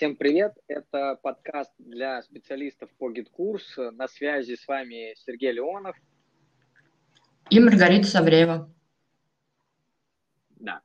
Всем привет! Это подкаст для специалистов по GetCourse. На связи с вами Сергей Леонов. И Маргарита Савреева. Да.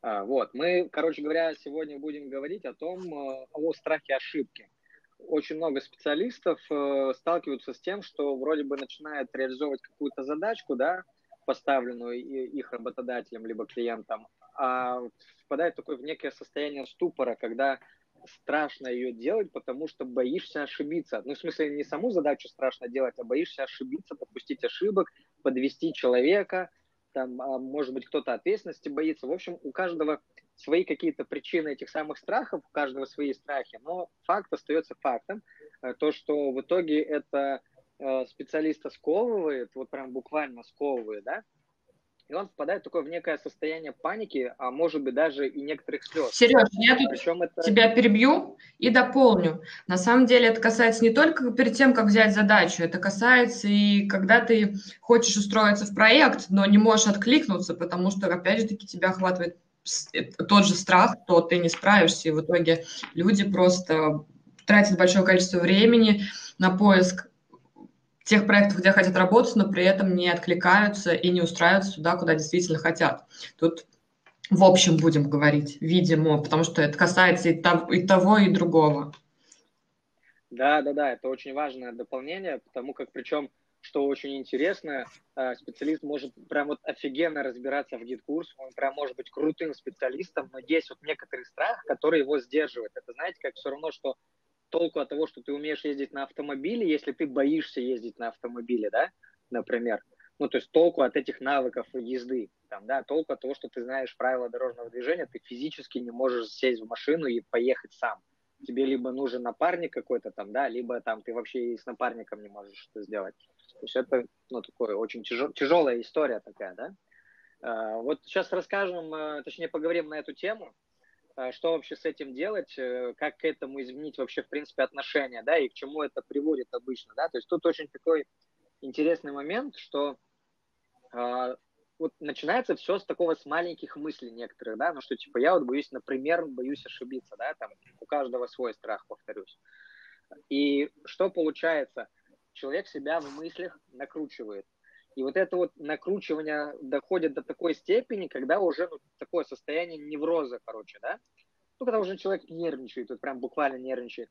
А, вот, мы, короче говоря, сегодня будем говорить о том, э, о страхе ошибки. Очень много специалистов э, сталкиваются с тем, что вроде бы начинают реализовывать какую-то задачку, да, поставленную их работодателем либо клиентом, а впадает такое в некое состояние ступора, когда страшно ее делать, потому что боишься ошибиться. Ну, в смысле, не саму задачу страшно делать, а боишься ошибиться, допустить ошибок, подвести человека, там, а может быть, кто-то ответственности боится. В общем, у каждого свои какие-то причины этих самых страхов, у каждого свои страхи, но факт остается фактом. Э, то, что в итоге это э, специалиста сковывает, вот прям буквально сковывает, да, и он впадает такое в некое состояние паники, а может быть даже и некоторых слез. Сереж, я тут Причем это... тебя перебью и дополню. На самом деле это касается не только перед тем, как взять задачу, это касается и когда ты хочешь устроиться в проект, но не можешь откликнуться, потому что, опять же таки, тебя охватывает тот же страх, то ты не справишься, и в итоге люди просто тратят большое количество времени на поиск тех проектов, где хотят работать, но при этом не откликаются и не устраиваются туда, куда действительно хотят. Тут в общем будем говорить, видимо, потому что это касается и того, и, другого. Да, да, да, это очень важное дополнение, потому как причем, что очень интересно, э, специалист может прям вот офигенно разбираться в GetCourse, он прям может быть крутым специалистом, но есть вот некоторый страх, который его сдерживает. Это знаете, как все равно, что толку от того, что ты умеешь ездить на автомобиле, если ты боишься ездить на автомобиле, да, например. Ну, то есть толку от этих навыков езды, там, да, толку от того, что ты знаешь правила дорожного движения, ты физически не можешь сесть в машину и поехать сам. Тебе либо нужен напарник какой-то там, да, либо там ты вообще и с напарником не можешь это сделать. То есть это, ну, такое очень тяжел, тяжелая история такая, да. А, вот сейчас расскажем, э, точнее поговорим на эту тему, что вообще с этим делать, э, как к этому изменить вообще, в принципе, отношения, да, и к чему это приводит обычно, да, то есть тут очень такой интересный момент, что э, вот начинается все с такого, с маленьких мыслей некоторых, да, ну что, типа, я вот боюсь, например, боюсь ошибиться, да, там, у каждого свой страх, повторюсь. И что получается? Человек себя в мыслях накручивает. И вот это вот накручивание доходит до такой степени, когда уже ну, такое состояние невроза, короче, да? Ну, когда уже человек нервничает, вот прям буквально нервничает.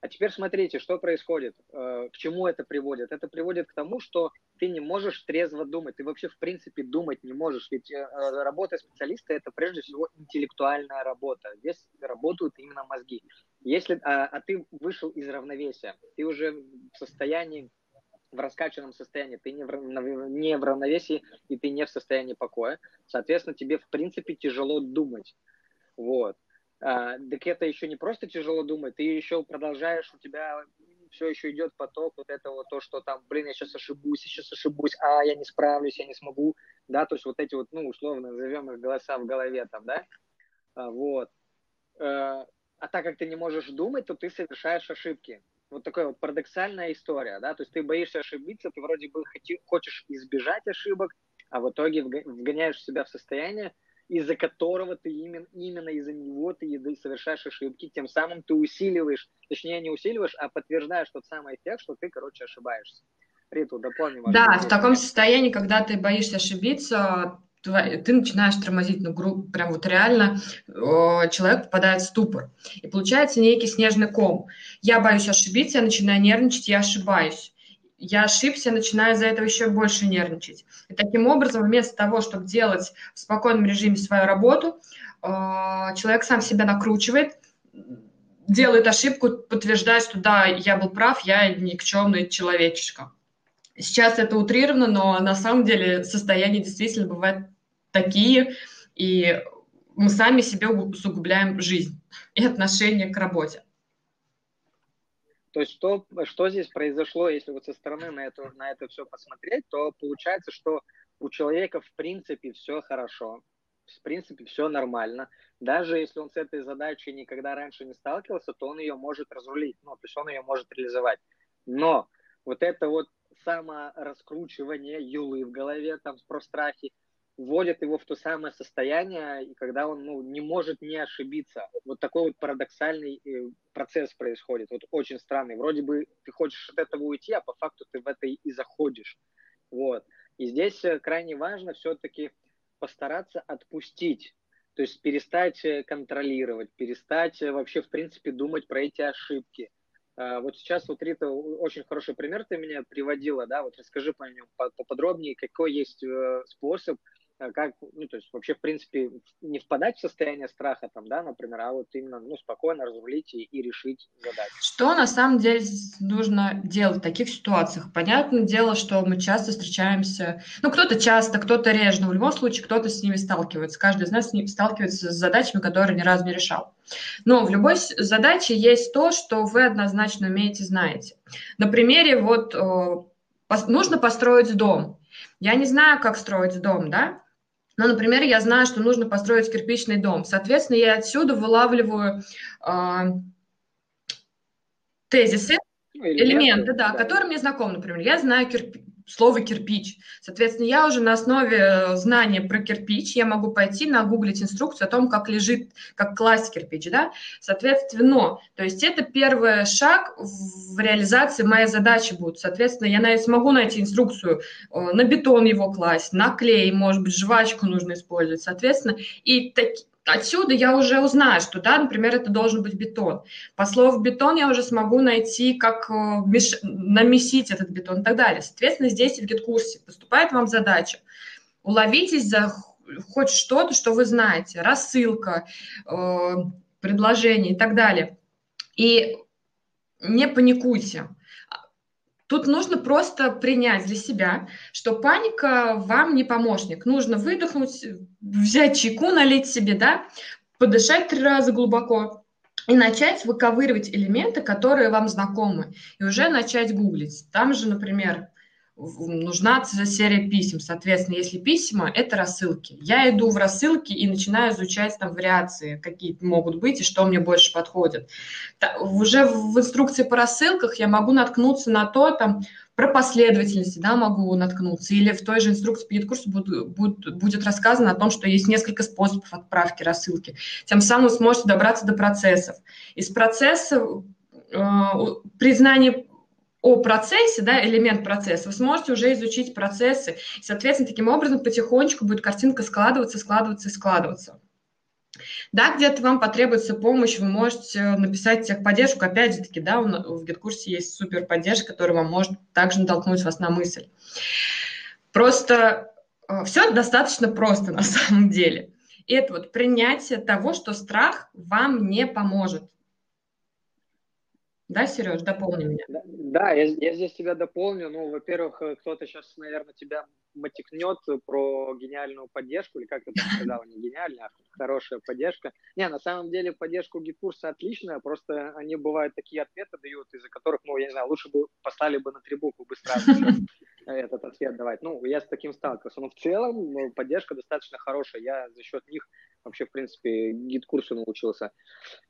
А теперь смотрите, что происходит, э, к чему это приводит. Это приводит к тому, что ты не можешь трезво думать, ты вообще в принципе думать не можешь. Ведь э, работа специалиста это прежде всего интеллектуальная работа. Здесь работают именно мозги. Если, а, а ты вышел из равновесия, ты уже в состоянии в раскачанном состоянии, ты не в, не в равновесии и ты не в состоянии покоя. Соответственно, тебе, в принципе, тяжело думать. Вот. А, так это еще не просто тяжело думать, ты еще продолжаешь, у тебя все еще идет поток вот этого, то, что там, блин, я сейчас ошибусь, я сейчас ошибусь, а, я не справлюсь, я не смогу, да, то есть вот эти вот, ну, условно назовем их голоса в голове там, да, а, вот. А, а так как ты не можешь думать, то ты совершаешь ошибки вот такая вот парадоксальная история, да, то есть ты боишься ошибиться, ты вроде бы хочешь избежать ошибок, а в итоге вгоняешь себя в состояние, из-за которого ты именно, именно из-за него ты совершаешь ошибки, тем самым ты усиливаешь, точнее не усиливаешь, а подтверждаешь тот самый эффект, что ты, короче, ошибаешься. Риту, дополни. Да, в таком состоянии, когда ты боишься ошибиться, ты начинаешь тормозить, ну, группу, прям вот реально человек попадает в ступор. И получается некий снежный ком. Я боюсь ошибиться, я начинаю нервничать, я ошибаюсь. Я ошибся, начинаю из-за этого еще больше нервничать. И таким образом, вместо того, чтобы делать в спокойном режиме свою работу, человек сам себя накручивает, делает ошибку, подтверждает, что да, я был прав, я никчемный человечишка. Сейчас это утрировано, но на самом деле состояния действительно бывают такие, и мы сами себе усугубляем жизнь и отношение к работе. То есть что, что здесь произошло, если вот со стороны на это, на это все посмотреть, то получается, что у человека в принципе все хорошо, в принципе все нормально. Даже если он с этой задачей никогда раньше не сталкивался, то он ее может разрулить, ну, то есть он ее может реализовать. Но вот это вот самораскручивание юлы в голове, там, про страхи, вводят его в то самое состояние, и когда он ну, не может не ошибиться. Вот такой вот парадоксальный э, процесс происходит, вот очень странный. Вроде бы ты хочешь от этого уйти, а по факту ты в это и заходишь. Вот. И здесь э, крайне важно все-таки постараться отпустить, то есть перестать э, контролировать, перестать вообще, в принципе, думать про эти ошибки. А, вот сейчас вот Рита очень хороший пример ты меня приводила, да, вот расскажи по нему поподробнее, какой есть способ Э, как, ну, то есть вообще, в принципе, не впадать в состояние страха, там, да, например, а вот именно, ну, спокойно разрулить и, и решить задачу. Что на самом деле нужно делать в таких ситуациях? Понятное дело, что мы часто встречаемся, ну, кто-то часто, кто-то реже, но в любом случае кто-то с ними сталкивается. Каждый из нас с ними сталкивается с задачами, которые ни разу не решал. Но в любой задаче есть то, что вы однозначно умеете, знаете. На примере вот нужно построить дом. Я не знаю, как строить дом, да? Ну, например, я знаю, что нужно построить кирпичный дом. Соответственно, я отсюда вылавливаю э, тезисы, ну, элементы, элементы да, да, которые мне знакомы. Например, я знаю кирпич слово кирпич. Соответственно, я уже на основе э, знания про кирпич, я могу пойти нагуглить инструкцию о том, как лежит, как класть кирпич, да. Соответственно, то есть это первый шаг в реализации моей задачи будет. Соответственно, я смогу найти инструкцию э, на бетон его класть, на клей, может быть, жвачку нужно использовать. Соответственно, и таки, Отсюда я уже узнаю, что, да, например, это должен быть бетон. По слову бетон я уже смогу найти, как э, меш... намесить этот бетон и так далее. Соответственно, здесь в гид-курсе поступает вам задача. Уловитесь за хоть что-то, что вы знаете. Рассылка, э, предложение и так далее. И не паникуйте. Тут нужно просто принять для себя, что паника вам не помощник. Нужно выдохнуть, взять чайку, налить себе, да, подышать три раза глубоко и начать выковыривать элементы, которые вам знакомы, и уже начать гуглить. Там же, например, нужна серия писем. Соответственно, если письма, это рассылки. Я иду в рассылки и начинаю изучать там вариации, какие могут быть и что мне больше подходит. Уже в инструкции по рассылках я могу наткнуться на то, там, про последовательности, да, могу наткнуться. Или в той же инструкции по GetCourse у будет, будет, будет рассказано о том, что есть несколько способов отправки рассылки. Тем самым вы сможете добраться до процессов. Из процесса э, признание о процессе, да, элемент процесса, вы сможете уже изучить процессы. И, соответственно, таким образом потихонечку будет картинка складываться, складываться и складываться. Да, где-то вам потребуется помощь, вы можете написать техподдержку. Опять же таки, да, в гид-курсе есть супер поддержка, которая вам может также натолкнуть вас на мысль. Просто э, все достаточно просто на самом деле. И это вот принятие того, что страх вам не поможет. Да, Сереж, дополни меня. Да, я, я здесь тебя дополню. Ну, во-первых, э, кто-то сейчас, наверное, тебя мотикнет про гениальную поддержку, или как ты там сказала, не гениальная, а хорошая поддержка. Не, на самом деле поддержка GetCourse а отличная, просто они бывают такие ответы дают, из-за которых, ну, я не знаю, лучше бы послали бы на три буквы быстрее этот ответ давать. Ну, я с таким сталкивался. Но в целом ну, поддержка достаточно хорошая. Я за счет них вообще, в принципе, GetCourse у научился.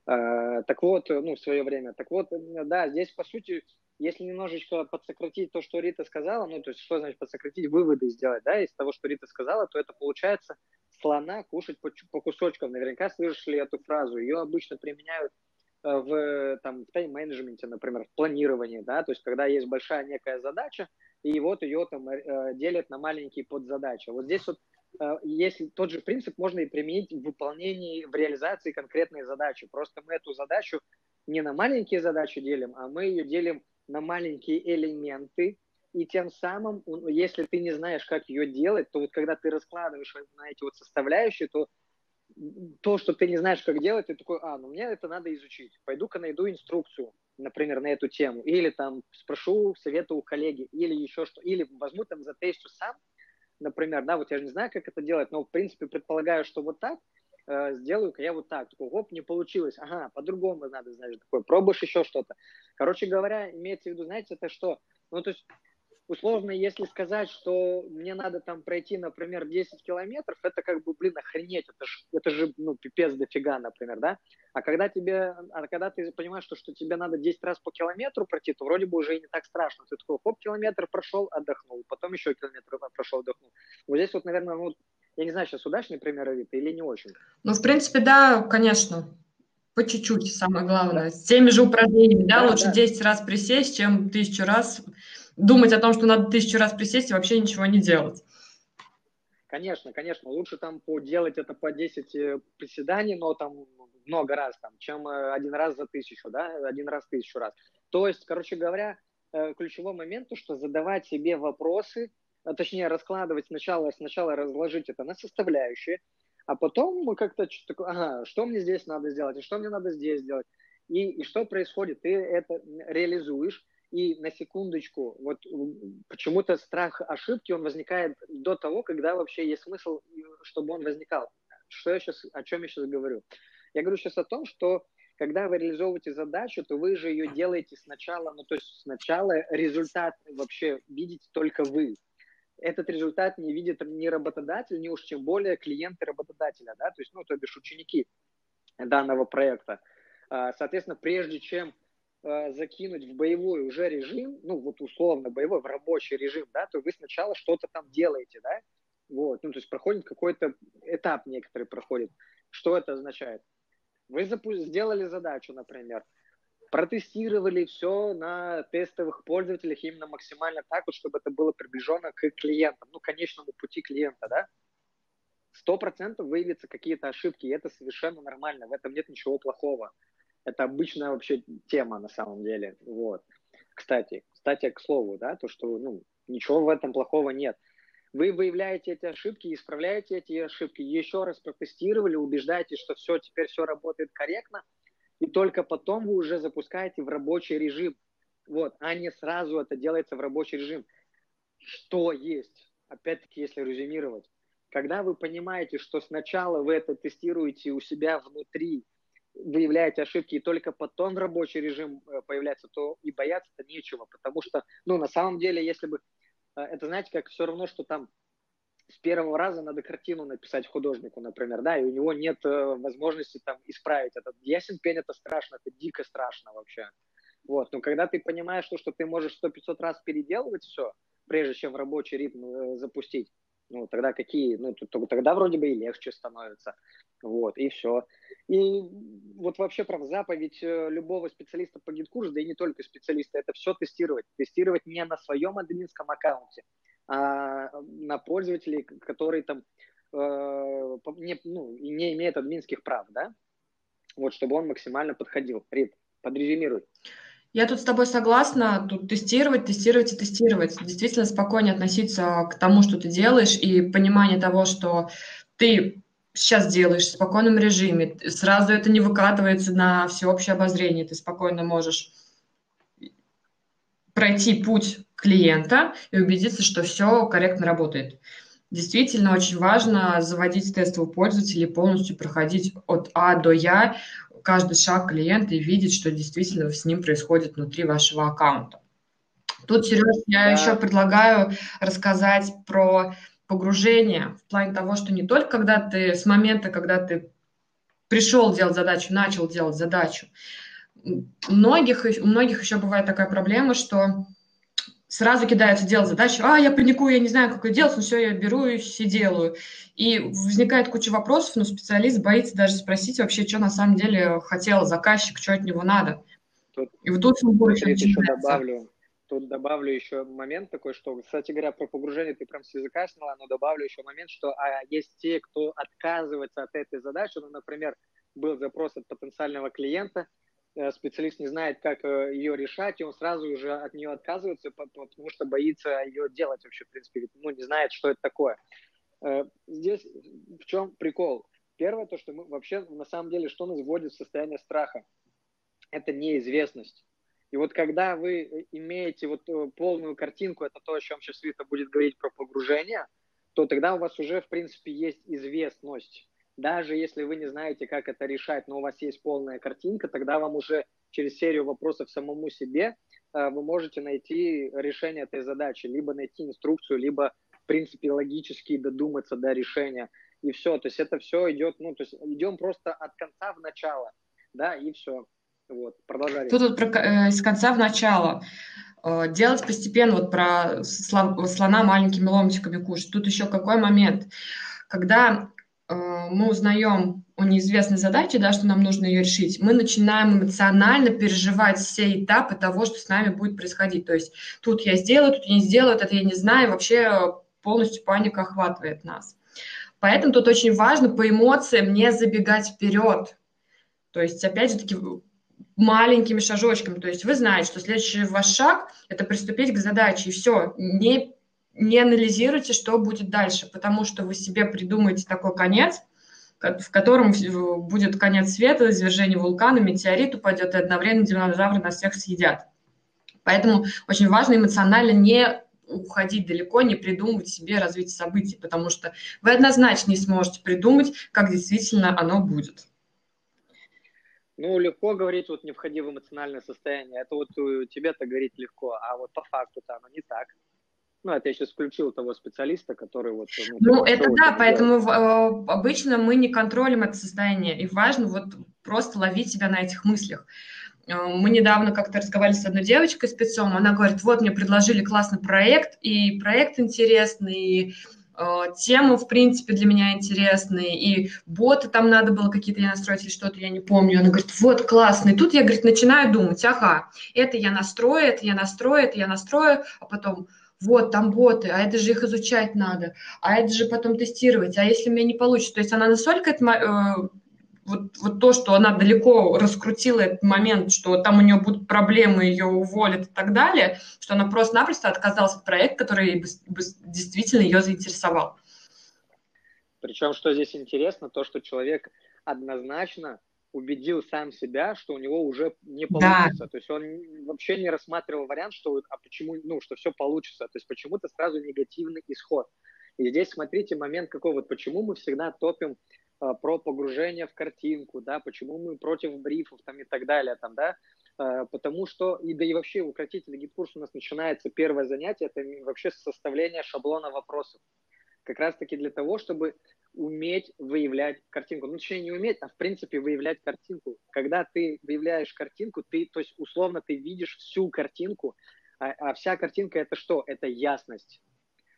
А, так вот, ну, в свое время. Так вот, да, здесь, по сути, если немножечко подсократить то, что Рита сказала, ну, то есть, что значит подсократить, выводы сделать, да, из того, что Рита сказала, то это получается слона кушать по, по кусочкам. Наверняка слышали эту фразу. Ее обычно применяют э, в, там, в тайм-менеджменте, например, в планировании, да, то есть, когда есть большая некая задача, и вот ее там э, делят на маленькие подзадачи. Вот здесь вот Э, если тот же принцип можно и применить в выполнении, в реализации конкретной задачи. Просто мы эту задачу не на маленькие задачи делим, а мы ее делим на маленькие элементы, и тем самым, если ты не знаешь, как ее делать, то вот когда ты раскладываешь на эти вот составляющие, то то, что ты не знаешь, как делать, ты такой, а, ну мне это надо изучить. Пойду-ка найду инструкцию, например, на эту тему. Или там спрошу совета у коллеги, или еще что. Или возьму там за затестю сам, например, да, вот я же не знаю, как это делать, но в принципе предполагаю, что вот так, э, сделаю-ка я вот так. Такой, оп, не получилось. Ага, по-другому надо, знаешь, такое, пробуешь еще что-то. Короче говоря, имеется в виду, знаете, это что? Ну, то есть условно, если сказать, что мне надо там пройти, например, 10 километров, это как бы, блин, охренеть, это же, это же ну, пипец дофига, например, да? А когда тебе, а когда ты понимаешь, что, что тебе надо 10 раз по километру пройти, то вроде бы уже и не так страшно. Ты такой, хоп, километр прошел, отдохнул, потом еще километр прошел, отдохнул. Вот здесь вот, наверное, ну, Я не знаю, сейчас удачный пример Авито или не очень. Ну, в принципе, да, конечно. По чуть-чуть, самое главное. Да. С теми же упражнениями, да, да лучше да. 10 раз присесть, чем тысячу раз думать о том, что надо тысячу раз присесть и вообще ничего не делать. Конечно, конечно, лучше там делать это по 10 э, приседаний, но там много раз, там, чем э, один раз за тысячу, да, один раз тысячу раз. То есть, короче говоря, э, ключевой момент, то, что задавать себе вопросы, а точнее раскладывать сначала, сначала разложить это на составляющие, а потом мы как-то ага, что мне здесь надо сделать, и что мне надо здесь сделать, и, и что происходит, ты это реализуешь, и на секундочку, вот почему-то страх ошибки, он возникает до того, когда вообще есть смысл, чтобы он возникал. Что я сейчас, о чем я сейчас говорю? Я говорю сейчас о том, что когда вы реализовываете задачу, то вы же ее делаете сначала, ну то есть сначала результат вообще видите только вы этот результат не видит ни работодатель, ни уж тем более клиенты работодателя, да, то есть, ну, то бишь ученики данного проекта. А, соответственно, прежде чем а, закинуть в боевой уже режим, ну, вот условно боевой, в рабочий режим, да, то вы сначала что-то там делаете, да, вот, ну, то есть проходит какой-то этап некоторый проходит. Что это означает? Вы запу- сделали задачу, например, протестировали все на тестовых пользователях именно максимально так, вот, чтобы это было приближено к клиентам, ну, конечному пути клиента, да, сто процентов выявятся какие-то ошибки, и это совершенно нормально, в этом нет ничего плохого. Это обычная вообще тема на самом деле, вот. Кстати, кстати, к слову, да, то, что, ну, ничего в этом плохого нет. Вы выявляете эти ошибки, исправляете эти ошибки, еще раз протестировали, убеждаетесь, что все, теперь все работает корректно – и только потом вы уже запускаете в рабочий режим. Вот, а не сразу это делается в рабочий режим. Что есть? Опять-таки, если резюмировать. Когда вы понимаете, что сначала вы это тестируете у себя внутри, выявляете ошибки, и только потом рабочий режим э, появляется, то и бояться-то нечего, потому что, ну, на самом деле, если бы, э, это, знаете, как все равно, что там с первого раза надо картину написать художнику, например, да, и у него нет э, возможности там исправить этот ясен пень, это страшно, это дико страшно вообще. Вот, но когда ты понимаешь то, что ты можешь 100-500 раз переделывать все, прежде чем рабочий ритм запустить, ну, тогда какие, ну, тогда вроде бы и легче становится, вот, и все. И вот вообще прям заповедь э, любого специалиста по GetCourse у, да и не только специалиста, это все тестировать. Тестировать не на своем админском аккаунте, а на пользователей, которые там э, не, ну, не имеют админских прав, да? Вот, чтобы он максимально подходил. Рит, подрезюмируй. Я тут с тобой согласна. Тут тестировать, тестировать и тестировать. Действительно спокойнее относиться к тому, что ты делаешь, и понимание того, что ты сейчас делаешь в спокойном режиме. Сразу это не выкатывается на всеобщее обозрение. Ты спокойно можешь пройти путь клиента и убедиться, что все корректно работает. Действительно, очень важно заводить тестового пользователя полностью проходить от А до Я каждый шаг клиента и видеть, что действительно с ним происходит внутри вашего аккаунта. Тут, Сереж, я да. еще предлагаю рассказать про погружение в плане того, что не только когда ты с момента, когда ты пришел делать задачу, начал делать задачу, многих, у многих еще бывает такая проблема, что сразу кидаются делать задачу, а, я паникую, я не знаю, как это делать, но все, я беру и все делаю. И возникает куча вопросов, но специалист боится даже спросить вообще, что на самом деле хотел заказчик, что от него надо. Тут, и вот тут сумбур еще еще добавлю, Тут добавлю еще момент такой, что, кстати говоря, про погружение ты прям с языка сняла, но добавлю еще момент, что а, есть те, кто отказывается от этой задачи. Ну, например, был запрос от потенциального клиента, специалист не знает, как э, ее решать, и он сразу уже от нее отказывается, потому что боится ее делать вообще, в принципе, ну, не знает, что это такое. Э, здесь в чем прикол? Первое, то, что мы вообще, на самом деле, что нас вводит в состояние страха? Это неизвестность. И вот когда вы имеете вот полную картинку, это то, о чем сейчас Вита будет говорить про погружение, то тогда у вас уже, в принципе, есть известность даже если вы не знаете, как это решать, но у вас есть полная картинка, тогда вам уже через серию вопросов самому себе э, вы можете найти решение этой задачи, либо найти инструкцию, либо, в принципе, логически додуматься до решения. И все, то есть это все идет, ну, то есть идем просто от конца в начало, да, и все. Вот, продолжали. Тут вот про, э, с конца в начало. Э, делать постепенно, вот про слона маленькими ломтиками кушать. Тут еще какой момент? когда мы узнаем о неизвестной задаче, да, что нам нужно ее решить, мы начинаем эмоционально переживать все этапы того, что с нами будет происходить. То есть тут я сделаю, тут я не сделаю, это я не знаю, вообще полностью паника охватывает нас. Поэтому тут очень важно по эмоциям не забегать вперед. То есть, опять же таки, маленькими шажочками. То есть вы знаете, что следующий ваш шаг – это приступить к задаче, и все. Не, не анализируйте, что будет дальше, потому что вы себе придумаете такой конец, в котором будет конец света, извержение вулкана, метеорит упадет, и одновременно динозавры нас всех съедят. Поэтому очень важно эмоционально не уходить далеко, не придумывать себе развитие событий, потому что вы однозначно не сможете придумать, как действительно оно будет. Ну, легко говорить, вот не входи в эмоциональное состояние. Это вот тебе-то говорить легко, а вот по факту-то оно не так. Ну, это я сейчас включил того специалиста, который вот... Ну, ну это да, поэтому в, э, обычно мы не контролируем это состояние, и важно вот просто ловить себя на этих мыслях. Э, мы недавно как-то разговаривали с одной девочкой, спецом, она говорит, вот мне предложили классный проект, и проект интересный, и э, темы, в принципе, для меня интересные, и боты там надо было какие-то я настроить или что-то, я не помню. Она говорит, вот, классно. И тут я, говорит, начинаю думать, ага, это я настрою, это я настрою, это я настрою, а потом, вот, там боты, а это же их изучать надо, а это же потом тестировать, а если меня не получится. То есть она настолько это, э, вот, вот то, что она далеко раскрутила этот момент, что там у нее будут проблемы, ее уволят и так далее, что она просто-напросто отказалась от проекта, который действительно ее заинтересовал. Причем, что здесь интересно, то, что человек однозначно убедил сам себя, что у него уже не получится. Да. То есть он вообще не рассматривал вариант, что а почему, ну, что все получится. То есть почему-то сразу негативный исход. И здесь смотрите момент какой вот, почему мы всегда топим а, про погружение в картинку, да, почему мы против брифов там и так далее, там, да, а, потому что, и да и вообще укротитель GetCourse у нас начинается, первое занятие, это вообще составление шаблона вопросов. Как раз-таки для того, чтобы уметь выявлять картинку. Ну, точнее, не уметь, а в принципе выявлять картинку. Когда ты выявляешь картинку, ты, то есть условно ты видишь всю картинку, а, а вся картинка это что? Это ясность.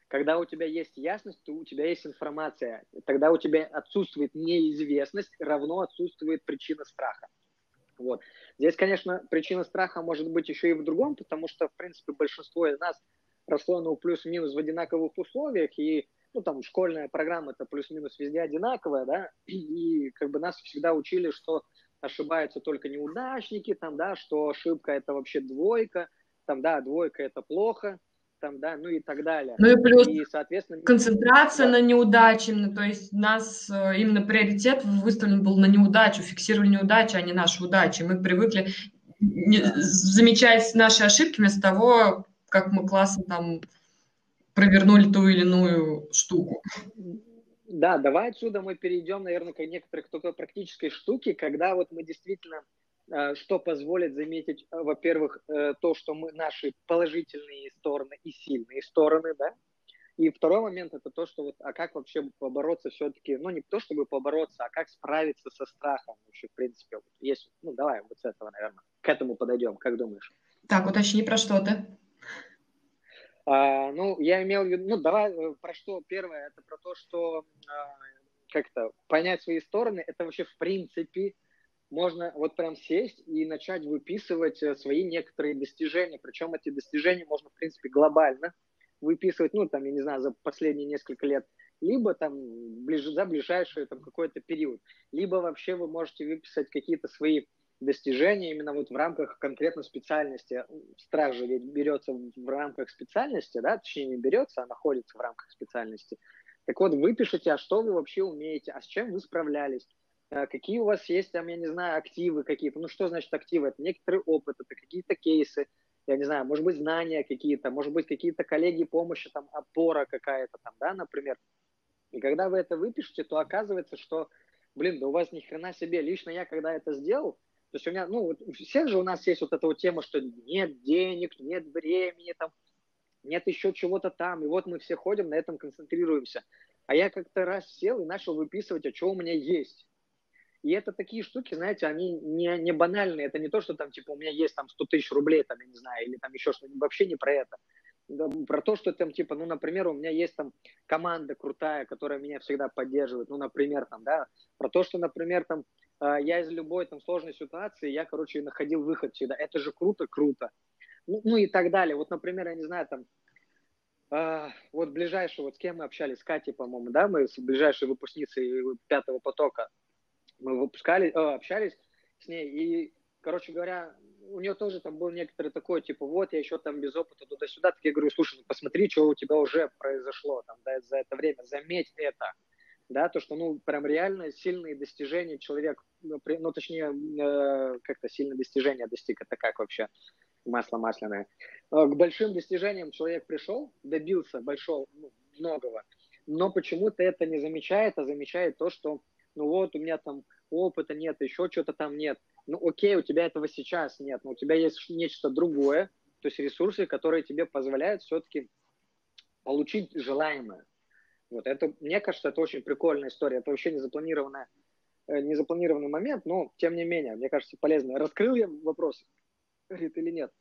Когда у тебя есть ясность, то у тебя есть информация. Тогда у тебя отсутствует неизвестность, равно отсутствует причина страха. Вот. Здесь, конечно, причина страха может быть еще и в другом, потому что, в принципе, большинство из нас росло ну, плюс-минус в одинаковых условиях, и ну, там, школьная программа это плюс-минус везде одинаковая, да, и как бы нас всегда учили, что ошибаются только неудачники, там, да, что ошибка это вообще двойка, там, да, двойка это плохо, там, да, ну и так далее. Ну и плюс и, соответственно, концентрация да. на неудаче, то есть у нас э, именно приоритет выставлен был на неудачу, фиксировали неудачу, а не наши удачи. Мы привыкли не, замечать наши ошибки вместо того, как мы классно там провернули ту или иную штуку. Да, давай отсюда мы перейдем, наверное, к некоторых только практической штуки, когда вот мы действительно, э, что позволит заметить, э, во-первых, э, то, что мы, наши положительные стороны и сильные стороны, да, и второй момент это то, что вот, а как вообще побороться все-таки, ну не то чтобы побороться, а как справиться со страхом вообще, в принципе, вот есть, ну давай вот с этого, наверное, к этому подойдем, как думаешь? Так, уточни, про что ты? А, ну, я имел в виду, ну, давай э, про что первое, это про то, что а, как-то понять свои стороны, это вообще в принципе можно вот прям сесть и начать выписывать э, свои некоторые достижения, причем эти достижения можно, в принципе, глобально выписывать, ну, там, я не знаю, за последние несколько лет, либо там ближ, за ближайший там какой-то период, либо вообще вы можете выписать какие-то свои достижения именно вот в рамках конкретно специальности. Страж же ведь берется в рамках специальности, да, точнее не берется, а находится в рамках специальности. Так вот, выпишите, а что вы вообще умеете, а с чем вы справлялись, а какие у вас есть, там, я не знаю, активы какие-то. Ну, что значит активы? Это некоторый опыт, это какие-то кейсы, я не знаю, может быть, знания какие-то, может быть, какие-то коллеги помощи, там, опора какая-то там, да, например. И когда вы это выпишете, то оказывается, что, блин, да у вас ни хрена себе. Лично я, когда это сделал, то есть у меня, ну, у всех же у нас есть вот эта вот тема, что нет денег, нет времени, там, нет еще чего-то там, и вот мы все ходим, на этом концентрируемся. А я как-то раз сел и начал выписывать, а что у меня есть. И это такие штуки, знаете, они не, не банальные. Это не то, что там, типа, у меня есть там 100 тысяч рублей, там, я не знаю, или там еще что-нибудь. Вообще не про это. Про то, что там, типа, ну, например, у меня есть там команда крутая, которая меня всегда поддерживает, ну, например, там, да, про то, что, например, там, а, я из любой там сложной ситуации, я, короче, находил выход всегда. Это же круто, круто. Ну, ну и так далее. Вот, например, я не знаю, там, э, вот ближайший, вот с кем мы общались, с Катей, по-моему, да, мы с ближайшей выпускницей пятого потока, мы выпускали, э, общались с ней, и, короче говоря, у нее тоже там был некоторый такой, типа, вот, я еще там без опыта туда-сюда, так я говорю, слушай, ну, посмотри, что у тебя уже произошло там, да, за это время, заметь это, да, то, что, ну, прям реально сильные достижения человек, ну, ну точнее, э, как-то сильные достижения достиг, это как вообще, масло масляное. Э, к большим достижениям человек пришел, добился большого, ну, многого, но почему-то это не замечает, а замечает то, что, ну вот, у меня там опыта нет, еще что-то там нет. Ну окей, у тебя этого сейчас нет, но у тебя есть нечто другое, то есть ресурсы, которые тебе позволяют все-таки получить желаемое. Вот это, мне кажется, это очень прикольная история. Это вообще не запланированная, э, не запланированный момент, но тем не менее, мне кажется, полезно. Раскрыл я вопрос, Рит, или нет?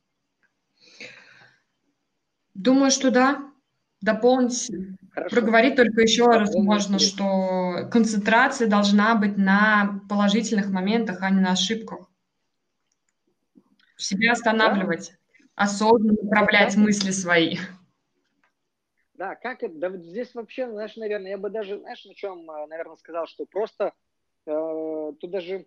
Думаю, что да. Дополнить, Хорошо. проговорить только еще раз можно, что концентрация должна быть на положительных моментах, а не на ошибках. Себя останавливать, да? осознанно управлять да. мысли свои. Да, как это? Да здесь вообще, знаешь, наверное, я бы даже, знаешь, на чем, э, наверное, сказал, что просто э, тут даже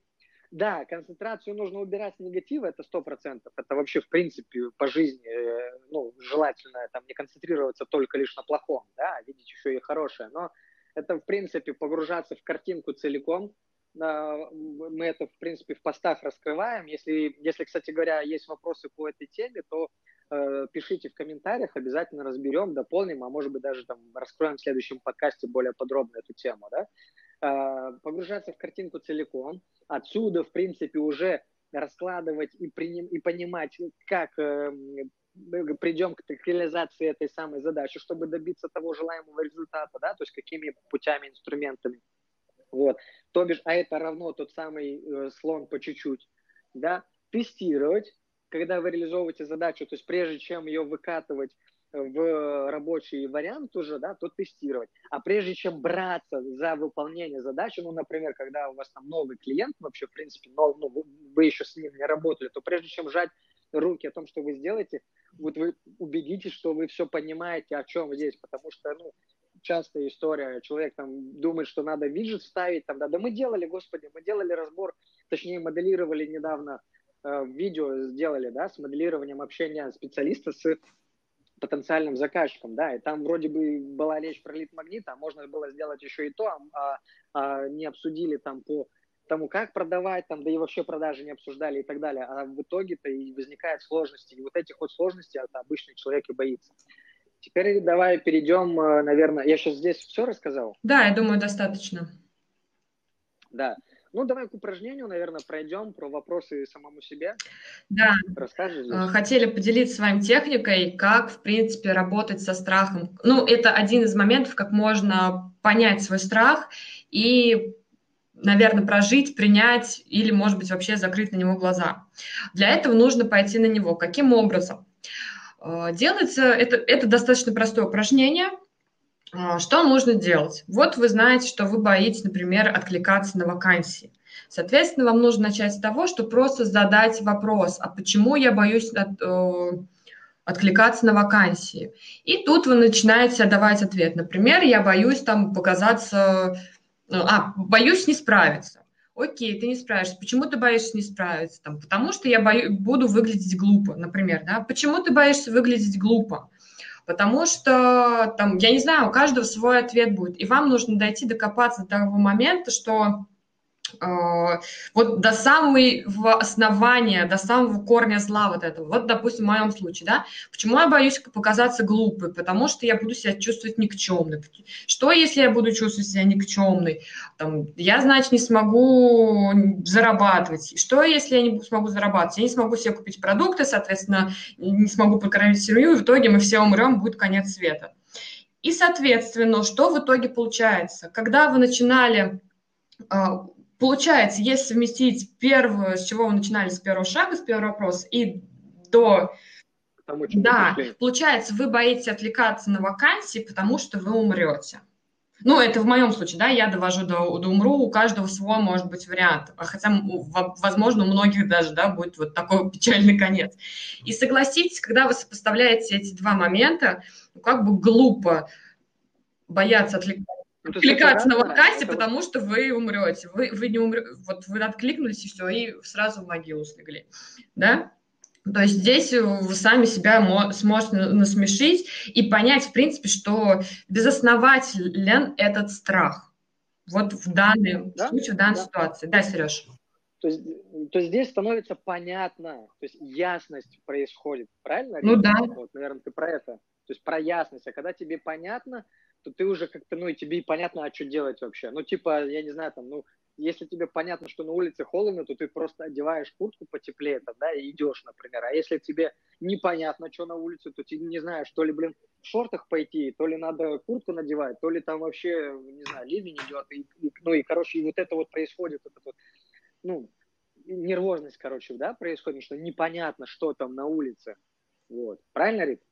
да, концентрацию нужно убирать с негатива, это сто процентов. Это вообще, в принципе, по жизни, э, ну, желательно там не концентрироваться только лишь на плохом, да, а видеть еще и хорошее. Но это, в принципе, погружаться в картинку целиком. Мы это, в принципе, в постах раскрываем. Если, если кстати говоря, есть вопросы по этой теме, то э, пишите в комментариях, обязательно разберем, дополним, а может быть даже там раскроем в следующем подкасте более подробно эту тему, да. Э, погружаться в картинку целиком, отсюда, в принципе, уже раскладывать и, приним, и понимать, как э, придем к, к реализации этой самой задачи, чтобы добиться того желаемого результата, да, то есть какими путями, инструментами. Вот. То бишь, а это равно тот самый э, слон по чуть-чуть, да, тестировать, когда вы реализовываете задачу, то есть прежде чем ее выкатывать, в рабочий вариант уже, да, то тестировать. А прежде чем браться за выполнение задачи, ну, например, когда у вас там новый клиент вообще, в принципе, но, ну, вы еще с ним не работали, то прежде чем жать руки о том, что вы сделаете, вот вы убедитесь, что вы все понимаете, о чем здесь, потому что, ну, частая история, человек там думает, что надо виджет ставить, там, да, да мы делали, господи, мы делали разбор, точнее, моделировали недавно э, видео, сделали, да, с моделированием общения специалиста с потенциальным заказчиком, да, и там вроде бы была речь про лид-магнит, а можно было сделать еще и то, а, а, а не обсудили там по тому, как продавать, там, да и вообще продажи не обсуждали и так далее, а в итоге-то и возникают сложности, и вот этих вот сложностей это обычный человек и боится. Теперь давай перейдем, э, наверное, я сейчас здесь все рассказал? Да, я думаю, достаточно. Да, ну, давай к упражнению, наверное, пройдем про вопросы самому себе. Да. Расскажи. Здесь. Э, хотели поделиться с вами техникой, как, в принципе, работать со страхом. Ну, это один из моментов, как можно понять свой страх и наверное, прожить, принять или, может быть, вообще закрыть на него глаза. Для этого нужно пойти на него. Каким образом? Э, делается это, это достаточно простое упражнение – а, что нужно делать? Вот вы знаете, что вы боитесь, например, откликаться на вакансии. Соответственно, вам нужно начать с того, что просто задать вопрос, а почему я боюсь от, э, откликаться на вакансии? И тут вы начинаете давать ответ. Например, я боюсь там показаться, э, а, боюсь не справиться. Окей, ты не справишься. Почему ты боишься не справиться? Там, потому что я бою, буду выглядеть глупо, например. Да? Почему ты боишься выглядеть глупо? Потому что, там, я не знаю, у каждого свой ответ будет. И вам нужно дойти, докопаться до того момента, что Э, вот до самого основания, до самого корня зла вот этого. Вот, допустим, в моем случае, да, почему я боюсь показаться глупой? Потому что я буду себя чувствовать никчемной. Что, если я буду чувствовать себя никчемной? Там, я, значит, не смогу зарабатывать. Что, если я не смогу зарабатывать? Я не смогу себе купить продукты, соответственно, не смогу покормить семью, и в итоге мы все умрем, будет конец света. И, соответственно, что в итоге получается? Когда вы начинали э, Получается, если совместить первую, с чего вы начинали, с первого шага, с первого вопроса, и до тому, Да, получается, вы боитесь отвлекаться на вакансии, потому что вы умрете. Ну, это в моем случае, да, я довожу до, до умру, у каждого свой может быть вариант, а хотя, возможно, у многих даже, да, будет вот такой печальный конец. И согласитесь, когда вы сопоставляете эти два момента, ну, как бы глупо бояться отвлекаться ну, отвлекаться на вакансии, это... потому что вы умрете. Вы, вы не умрете, вот вы откликнулись и все, и сразу в могилу слегли, да? То есть здесь вы сами себя сможете насмешить и понять, в принципе, что безоснователен этот страх. Вот в данном да? случае, в данной да. ситуации. Да, Сереж? То есть, то есть здесь становится понятно, то есть ясность происходит, правильно? Ну да. Вот, наверное, ты про это. То есть про ясность. А когда тебе понятно, то ты уже как-то, ну, и тебе понятно, а что делать вообще. Ну, типа, я не знаю, там, ну, если тебе понятно, что на улице холодно, то ты просто одеваешь куртку потеплее, там, да, и идешь, например. А если тебе непонятно, что на улице, то ты не знаешь, то ли, блин, в шортах пойти, то ли надо куртку надевать, то ли там вообще, не знаю, ливень идет, и, и, ну, и, короче, и вот это вот происходит, вот это вот, ну, нервозность, короче, да, происходит, что непонятно, что там на улице. Вот. Правильно, Рит?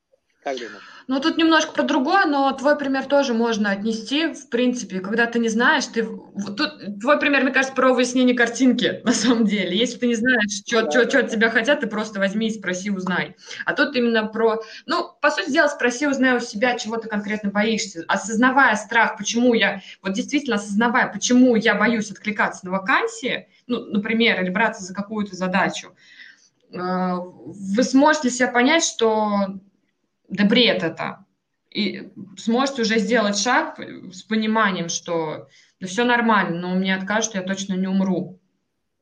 Как думаешь? Ну, тут немножко про другое, но твой пример тоже можно отнести, в принципе, когда ты не знаешь, ты... Тут твой пример, мне кажется, про выяснение картинки, на самом деле. Если ты не знаешь, что, да, от тебя хотят, ты просто возьми и спроси, узнай. А тут именно про... Ну, по сути дела, спроси, узнай у себя, чего ты конкретно боишься. Осознавая страх, почему я... Вот действительно осознавая, почему я боюсь откликаться на вакансии, ну, например, или браться за какую-то задачу, э, вы сможете себя понять, что да бред это. И сможете уже сделать шаг с пониманием, что да все нормально, но меня откажут, я точно не умру.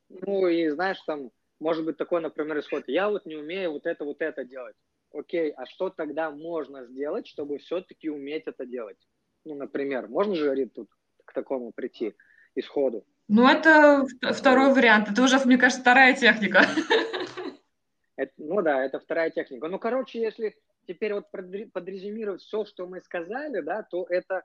Ну и знаешь, там может быть такой, например, исход. Я вот не умею вот это, вот это делать. Окей, а что тогда можно сделать, чтобы все-таки уметь это делать? Ну, например, можно же, Рит, тут к такому прийти исходу? Ну, это второй вариант. Это уже, мне кажется, вторая техника. Это, ну да, это вторая техника. Ну, короче, если теперь вот подрезюмировать все, что мы сказали, да, то это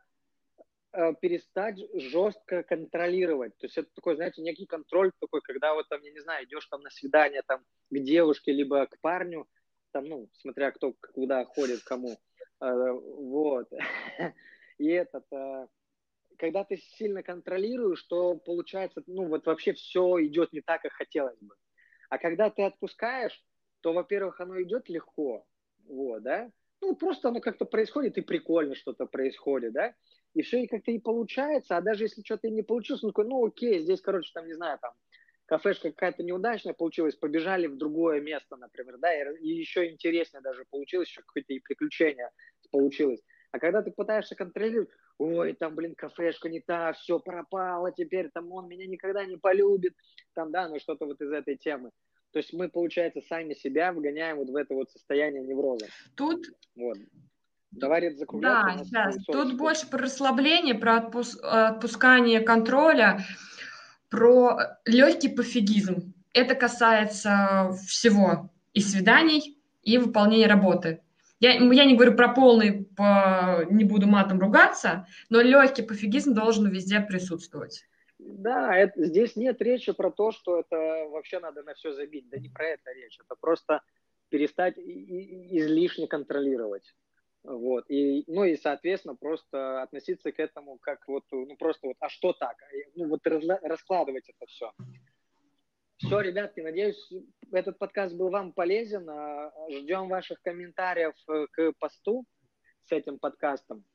э, перестать жестко контролировать. То есть это такой, знаете, некий контроль такой, когда вот там, я не знаю, идешь там на свидание там к девушке, либо к парню, там, ну, смотря кто куда ходит, кому. Э, вот. И этот, э, когда ты сильно контролируешь, то получается, ну, вот вообще все идет не так, как хотелось бы. А когда ты отпускаешь, то, во-первых, оно идет легко, вот, да, ну, просто оно как-то происходит, и прикольно что-то происходит, да, и все и как-то и получается, а даже если что-то и не получилось, ну, такой, ну, окей, здесь, короче, там, не знаю, там, кафешка какая-то неудачная получилась, побежали в другое место, например, да, и, и еще интереснее даже получилось, еще какое-то и приключение получилось. А когда ты пытаешься контролировать, ой, там, блин, кафешка не та, все пропало, теперь там он меня никогда не полюбит, там, да, ну что-то вот из этой темы. То есть мы, получается, сами себя вгоняем вот в это вот состояние невроза. Тут... Вот. Давай это Да, сейчас. Тут больше про расслабление, про отпуск... отпускание контроля, про легкий пофигизм. Это касается всего. И свиданий, и выполнения работы. Я, я не говорю про полный, по, не буду матом ругаться, но легкий пофигизм должен везде присутствовать. Да, это, здесь нет речи про то, что это вообще надо на все забить. Да не про это речь. Это просто перестать излишне контролировать. Вот. И, ну и, соответственно, просто относиться к этому как вот, ну просто вот, а что так? Ну вот раскладывать это все. Все, ребятки, надеюсь, этот подкаст был вам полезен. А, ждем ваших комментариев э, к посту с этим подкастом.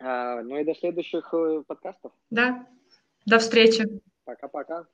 А, ну и до следующих э, подкастов. Да, до встречи. Пока-пока.